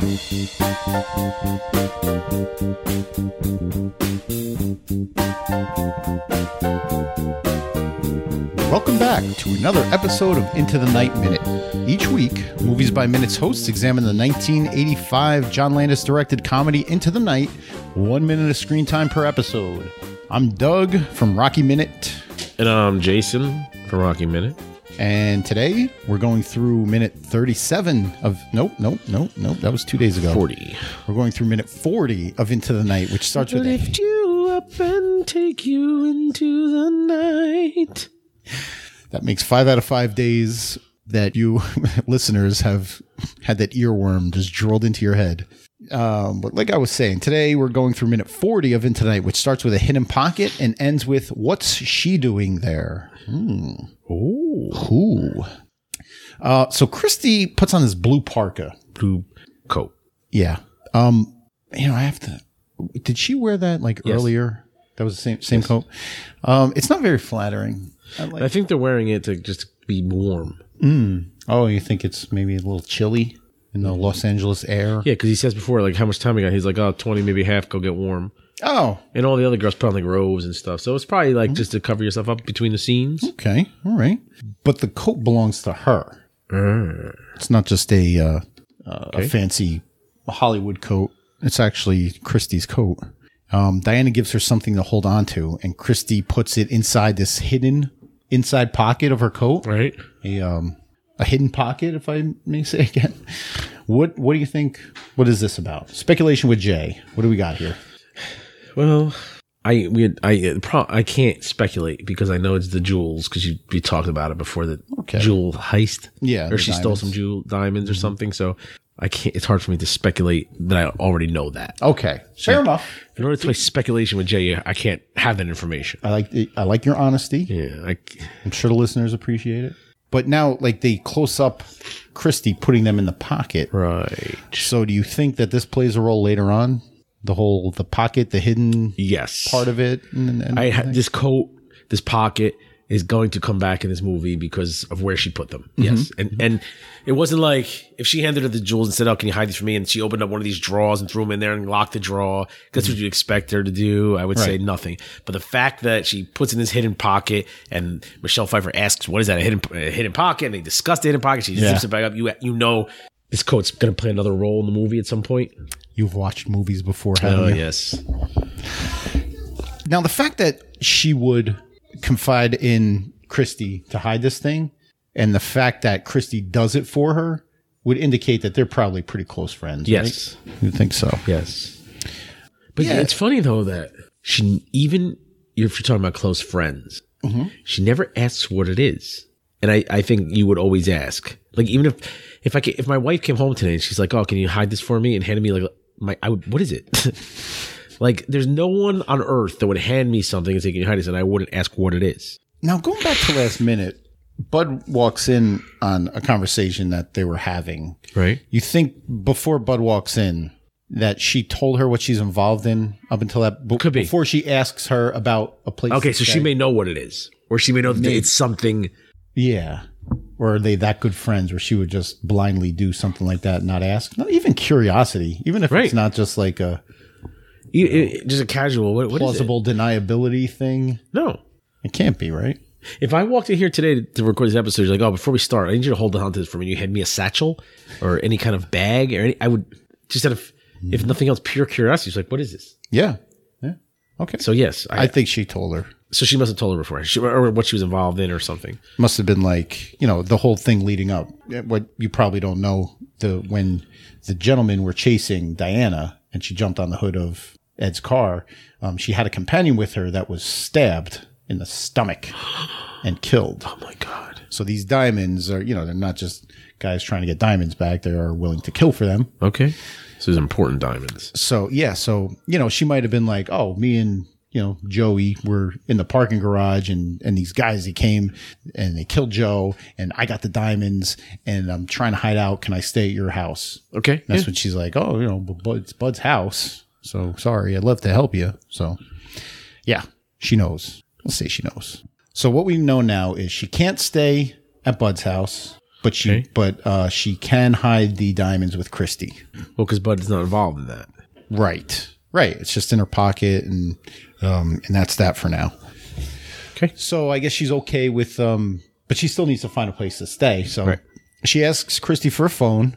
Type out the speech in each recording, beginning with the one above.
Welcome back to another episode of Into the Night Minute. Each week, Movies by Minutes hosts examine the 1985 John Landis directed comedy Into the Night, one minute of screen time per episode. I'm Doug from Rocky Minute, And I'm Jason from Rocky Minute. And today we're going through minute 37 of. Nope, nope, nope, nope. That was two days ago. 40. We're going through minute 40 of Into the Night, which starts with a Lift you up and take you into the night. That makes five out of five days that you listeners have had that earworm just drilled into your head. Um, but like I was saying, today we're going through minute 40 of Into the Night, which starts with a hidden pocket and ends with What's she doing there? Hmm. Ooh. Ooh. Uh, so Christy puts on this blue parka. Blue coat. Yeah. Um, you know, I have to. Did she wear that like Yes. earlier? That was the same same coat. Um, it's not very flattering. I like I think they're wearing it to just be warm. Oh, you think it's maybe a little chilly in the Los Angeles air? Yeah, because he says before, like, how much time we got? He's like, oh, 20, maybe half, go get warm. Oh, And all the other girls put on like robes and stuff. So it's probably like just to cover yourself up between the scenes. okay, all right. But the coat belongs to her. It's not just a uh, uh, a fancy Hollywood coat. It's actually Christie's coat. Um, Diana gives her something to hold on to, and Christy puts it inside this hidden inside pocket of her coat. Right? A um, a hidden pocket, if I may say again. What What do you think? What is this about? Speculation with Jay. What do we got here? Well, I we I pro, I can't speculate because I know it's the jewels because you we talked about it before the Okay. jewel heist. Yeah, or she stole some jewel diamonds or mm-hmm. something. So I can't. It's hard for me to speculate that I already know that. Okay, fair enough. In order to play speculation with Jay, I can't have that information. I like I like your honesty. Yeah, I, I'm sure the listeners appreciate it. But now, like they close up Christy putting them in the pocket. right. So, do you think that this plays a role later on? The whole the pocket, the hidden Yes, part of it. And, and I had this coat, this pocket is going to come back in this movie because of where she put them. Yes, mm-hmm. and and it wasn't like if she handed her the jewels and said, "Oh, can you hide these for me?" and she opened up one of these drawers and threw them in there and locked the drawer. That's what mm-hmm. you expect her to do. I would say nothing. But the fact that she puts in this hidden pocket and Michelle Pfeiffer asks, "What is that? A hidden a hidden pocket?" and they discuss the hidden pocket. She Yeah. zips it back up. You you know. This coat's going to play another role in the movie at some point. you've watched movies before, oh, haven't Oh you? yes, Now, the fact that she would confide in Christy to hide this thing, and the fact that Christy does it for her, would indicate that they're probably pretty close friends. yes. right? you think so? Yes. But Yeah. it's funny though that she even if you're talking about close friends, mm-hmm. she never asks what it is. And I, I think you would always ask. Like even if if I ca- if my wife came home today and she's like, "Oh, can you hide this for me?" and handed me like my I would what is it? like there's no one on earth that would hand me something and say, "Can you hide this?" and I wouldn't ask what it is. Now, going back to last minute, Bud walks in on a conversation that they were having. Right? You think before Bud walks in that she told her what she's involved in up until that b- Could be. before she asks her about a place. Okay, so she may know what it is, or she may know that it's something. yeah. Or are they that good friends where she would just blindly do something like that and not ask? Not even curiosity, even if Right. it's not just like a e- Just a casual. What, what plausible deniability thing. No. It can't be, right? If I walked in here today to, record this episode, you're like, oh, before we start, I need you to hold on to this for me. You hand me a satchel or any kind of bag or any, I would just out of, if nothing else, pure curiosity. She's like, what is this? Yeah. Yeah. Okay. So yes, I, I think she told her. so she must have told her before, she, or what she was involved in, or something. must have been like you know the whole thing leading up eh, what you probably don't know the when the gentlemen were chasing diana and she jumped on the hood of ed's car um, she had a companion with her that was stabbed in the stomach and killed Oh my god. so these diamonds are you know they're not just guys trying to get diamonds back they are willing to kill for them Okay. So there's important diamonds. so yeah so you know she might have been like oh me and you know joey were in the parking garage and and these guys they came and they killed joe and i got the diamonds and i'm trying to hide out can i stay at your house Okay. that's yeah. when she's like oh you know but it's bud's house so sorry i'd love to help you so yeah she knows let's say she knows so what we know now is she can't stay at bud's house but she Okay. but uh, she can hide the diamonds with Christy. Well, because Bud is not involved in that. Right. Right. It's just in her pocket and um and that's that for now. Okay. So I guess she's okay with um but she still needs to find a place to stay. So Right. she asks Christy for a phone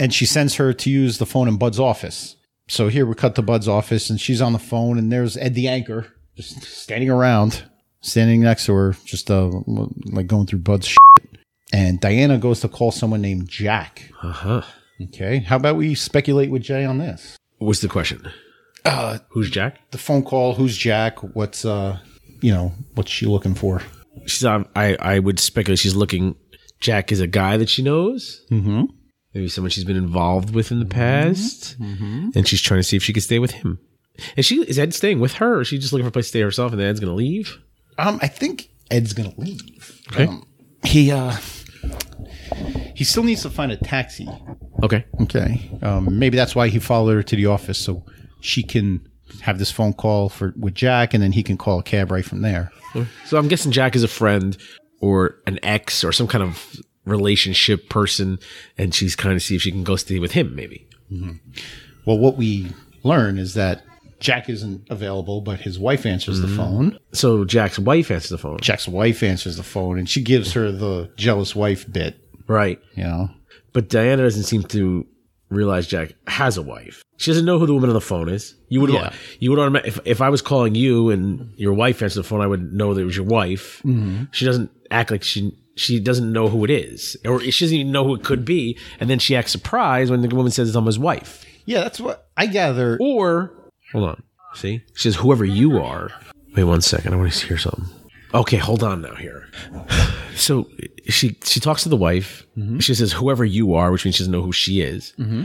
and she sends her to use the phone in Bud's office. So here we cut to Bud's office and she's on the phone and there's Ed the anchor just standing around, standing next to her, just uh like going through Bud's shit. And Diana goes to call someone named Jack. Uh huh. Okay. How about we speculate with Jay on this? What's the question? Uh, Who's Jack? the phone call. Who's Jack? What's uh, you know, what's she looking for? She's on. I I would speculate she's looking. Jack is a guy that she knows. Mm-hmm. Maybe someone she's been involved with in the past, and she's trying to see if she can stay with him. And she is Ed staying with her, or is she just looking for a place to stay herself, and then Ed's going to leave? Um, I think Ed's gonna leave. Okay. Um, he uh, he still needs to find a taxi. Okay. Okay. Um, maybe that's why he followed her to the office so she can have this phone call for with Jack, and then he can call a cab right from there. So I'm guessing Jack is a friend or an ex or some kind of relationship person, and she's kind of see if she can go stay with him, maybe. Mm-hmm. Well, what we learn is that Jack isn't available, but his wife answers the mm-hmm. phone. So Jack's wife answers the phone. Jack's wife answers the phone, and she gives her the jealous wife bit. Right. You know. But Diana doesn't seem to realize Jack has a wife. She doesn't know who the woman on the phone is. You would, Yeah. you would if, if I was calling you and your wife answered the phone, I would know that it was your wife. Mm-hmm. She doesn't act like she, she doesn't know who it is, or she doesn't even know who it could be. And then she acts surprised when the woman says it's almost wife. Yeah, that's what I gather. Or, hold on. See? She says, whoever you are. Wait one second. I want to hear something. Okay, hold on now here. So she she talks to the wife. Mm-hmm. She says, whoever you are, which means she doesn't know who she is. Mm-hmm.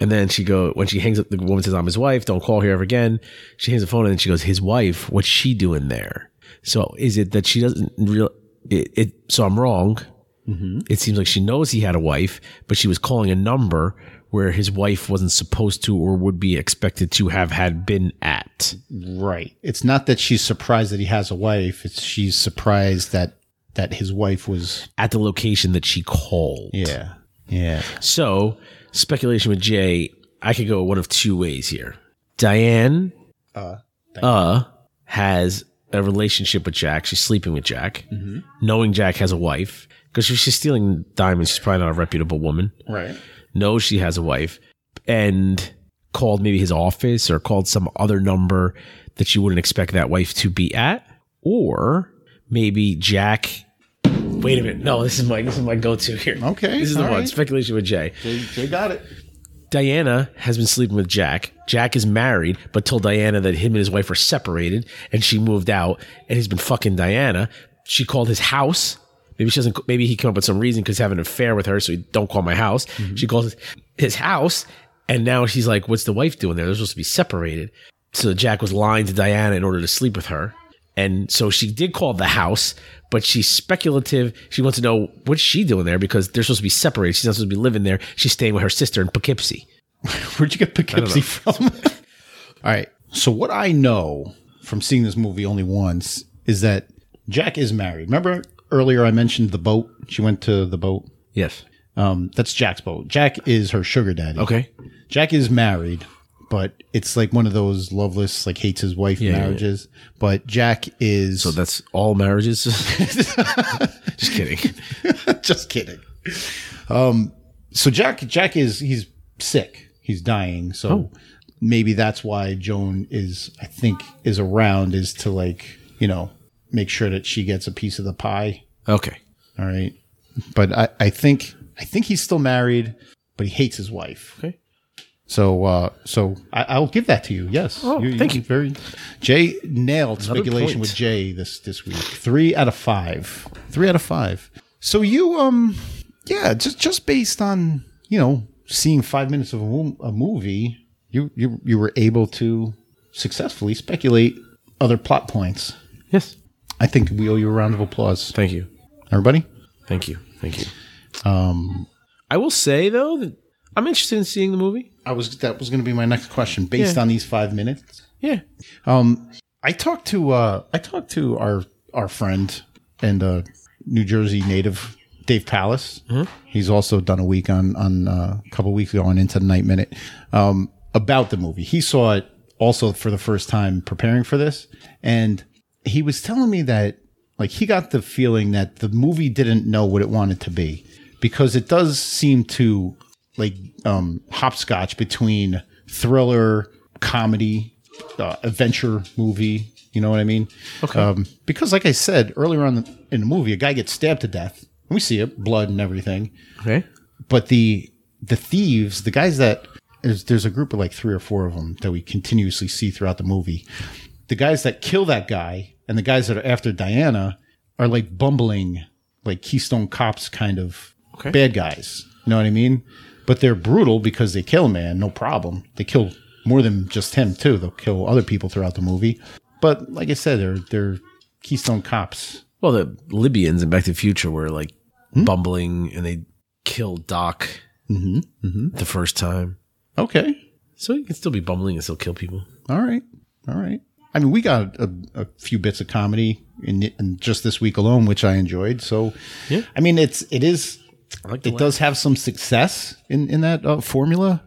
And then she go when she hangs up. The woman says, "I'm his wife. Don't call here ever again." She hangs the phone and then she goes, "His wife. What's she doing there?" So is it that she doesn't real? It, it so I'm wrong. It seems like she knows he had a wife, but she was calling a number where his wife wasn't supposed to or would be expected to have had been at. Right. It's not that she's surprised that he has a wife. It's she's surprised that that his wife was. At the location that she called. Yeah. Yeah. So, speculation with Jay, I could go one of two ways here. Diane uh, has a relationship with Jack. She's sleeping with Jack, mm-hmm. knowing Jack has a wife. Because if she's stealing diamonds, she's probably not a reputable woman. Right. Knows she has a wife and called maybe his office or called some other number that she wouldn't expect that wife to be at. Or maybe Jack. Wait a minute. No, this is my this is my go-to here. Okay, This is the one. right. Speculation with Jay. Jay. they got it. Diana has been sleeping with Jack. Jack is married, but told Diana that him and his wife are separated, and she moved out, and he's been fucking Diana. She called his house. Maybe she doesn't. Maybe he came up with some reason because he's having an affair with her, so he don't call my house. Mm-hmm. She calls his house, and now she's like, "What's the wife doing there? They're supposed to be separated." So Jack was lying to Diana in order to sleep with her, and so she did call the house, but she's speculative. She wants to know what's she doing there because they're supposed to be separated. She's not supposed to be living there. She's staying with her sister in Poughkeepsie. Where'd you get Poughkeepsie from? All right. So what I know from seeing this movie only once is that Jack is married. Remember earlier I mentioned the boat? She went to the boat. Yes. Um, that's Jack's boat. Jack is her sugar daddy. Okay. Jack is married, but it's like one of those loveless, like hates his wife yeah, marriages. But Jack is So that's all marriages. Just kidding. just kidding. Um, so Jack, Jack is he's sick. He's dying. So Oh. maybe that's why Joan is, I think, is around is to like you know make sure that she gets a piece of the pie. Okay. All right. But I, I think I think he's still married, but he hates his wife. Okay. So uh, so I, I'll give that to you. Yes. Oh, thank you. Very. Jay nailed Another speculation point. with Jay this this week. Three out of five. Three out of five. So you um yeah just just based on you know seeing five minutes of a, mo- a movie you you you were able to successfully speculate other plot points. Yes. I think we owe you a round of applause, Thank you. everybody. Thank you. Thank you. Um, I will say though that I'm interested in seeing the movie. I was that was going to be my next question based Yeah. on these five minutes. Yeah. Um, I talked to uh, I talked to our our friend and uh, New Jersey native Dave Palace. He's also done a week on on uh, a couple weeks ago on Into the Night Minute um, about the movie. He saw it also for the first time preparing for this, and he was telling me that like he got the feeling that the movie didn't know what it wanted to be because it does seem to like um, hopscotch between thriller, comedy, uh, adventure movie. You know what I mean? Okay. Um, because, like I said earlier on in the movie, a guy gets stabbed to death. We see it, blood and everything. Okay. But the the thieves, the guys that there's, there's a group of like three or four of them that we continuously see throughout the movie. The guys that kill that guy and the guys that are after Diana are like bumbling, like Keystone Cops kind of Okay. bad guys. You know what I mean? But they're brutal because they kill a man, no problem. They kill more than just him too. They'll kill other people throughout the movie. But like I said, they're they're Keystone Cops. Well, the Libyans in Back to the Future were like Hmm? bumbling and they killed Doc Mm-hmm. the first time. Okay. So you can still be bumbling and still kill people. All right. All right. I mean, we got a, a few bits of comedy in, in just this week alone, which I enjoyed. So, Yeah. I mean, it's it is like it does have some success in in that uh, formula.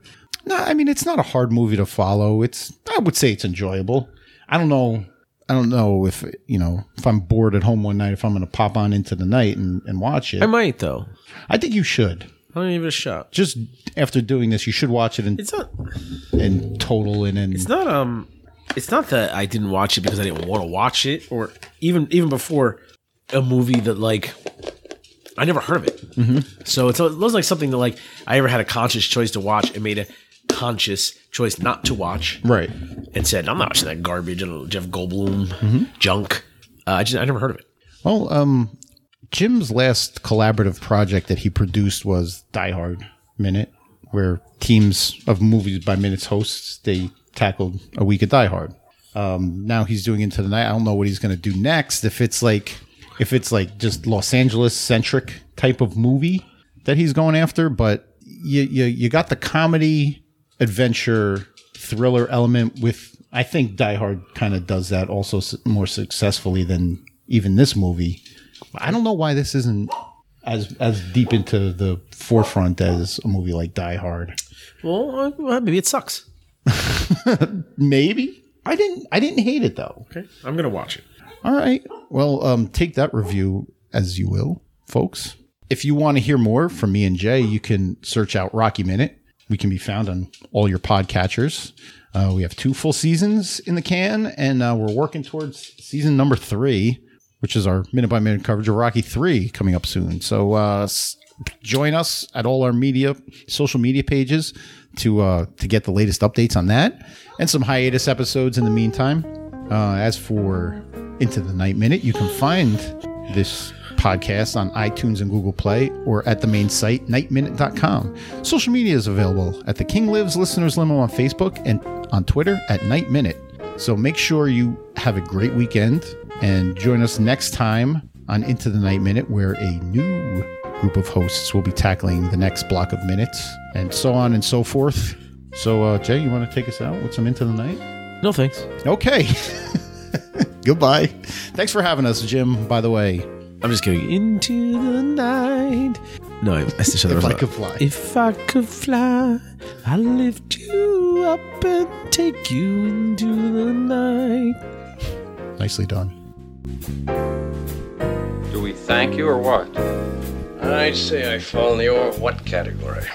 No, I mean, it's not a hard movie to follow. It's I would say it's enjoyable. I don't know. I don't know if you know if I'm bored at home one night if I'm going to pop on into the night and, and watch it. I might though. I think you should. I'll give it a shot. Just after doing this, you should watch it in, It's not. in total and in It's not. Um. It's not that I didn't watch it because I didn't want to watch it, or even even before a movie that like I never heard of it. Mm-hmm. So it's, it was like something that like I ever had a conscious choice to watch and made a conscious choice not to watch. right. and said, "I'm not watching that garbage and Jeff Goldblum junk." Uh, I just I never heard of it. Well, um, Jim's last collaborative project that he produced was Die Hard Minute, where teams of movies by minutes hosts they tackled a week of Die Hard. Um, now he's doing Into the Night. I don't know what he's going to do next. If it's like, if it's like just Los Angeles centric type of movie that he's going after, but you you you got the comedy, adventure, thriller element with. I think Die Hard kind of does that also more successfully than even this movie. I don't know why this isn't as as deep into the forefront as a movie like Die Hard. Uh, well, maybe it sucks. Maybe I didn't. I didn't hate it though. Okay, I'm gonna watch it. All right. Well, um, take that review as you will, folks. If you want to hear more from me and Jay, you can search out Rocky Minute. We can be found on all your podcatchers. Uh, we have two full seasons in the can, and uh, we're working towards season number three, which is our minute by minute coverage of Rocky Three coming up soon. So uh, s- join us at all our media, social media pages to uh, to get the latest updates on that, and some hiatus episodes in the meantime. Uh, as for Into the Night Minute, you can find this podcast on iTunes and Google Play or at the main site, nightminute.com. Social media is available at the King Lives Listeners Limo on Facebook and on Twitter at Night Minute. So make sure you have a great weekend and join us next time on Into the Night Minute, where a new group of hosts will be tackling the next block of minutes and so on and so forth. So, uh, Jay, you want to take us out with some Into the Night? No thanks. Okay. Goodbye. Thanks for having us, Jim, by the way. I'm just kidding. Into the night. No, I, I still If I could fly. If I could fly, I'd lift you up and take you into the night. Nicely done. Do we thank you or what? I'd say I fall in the or what category.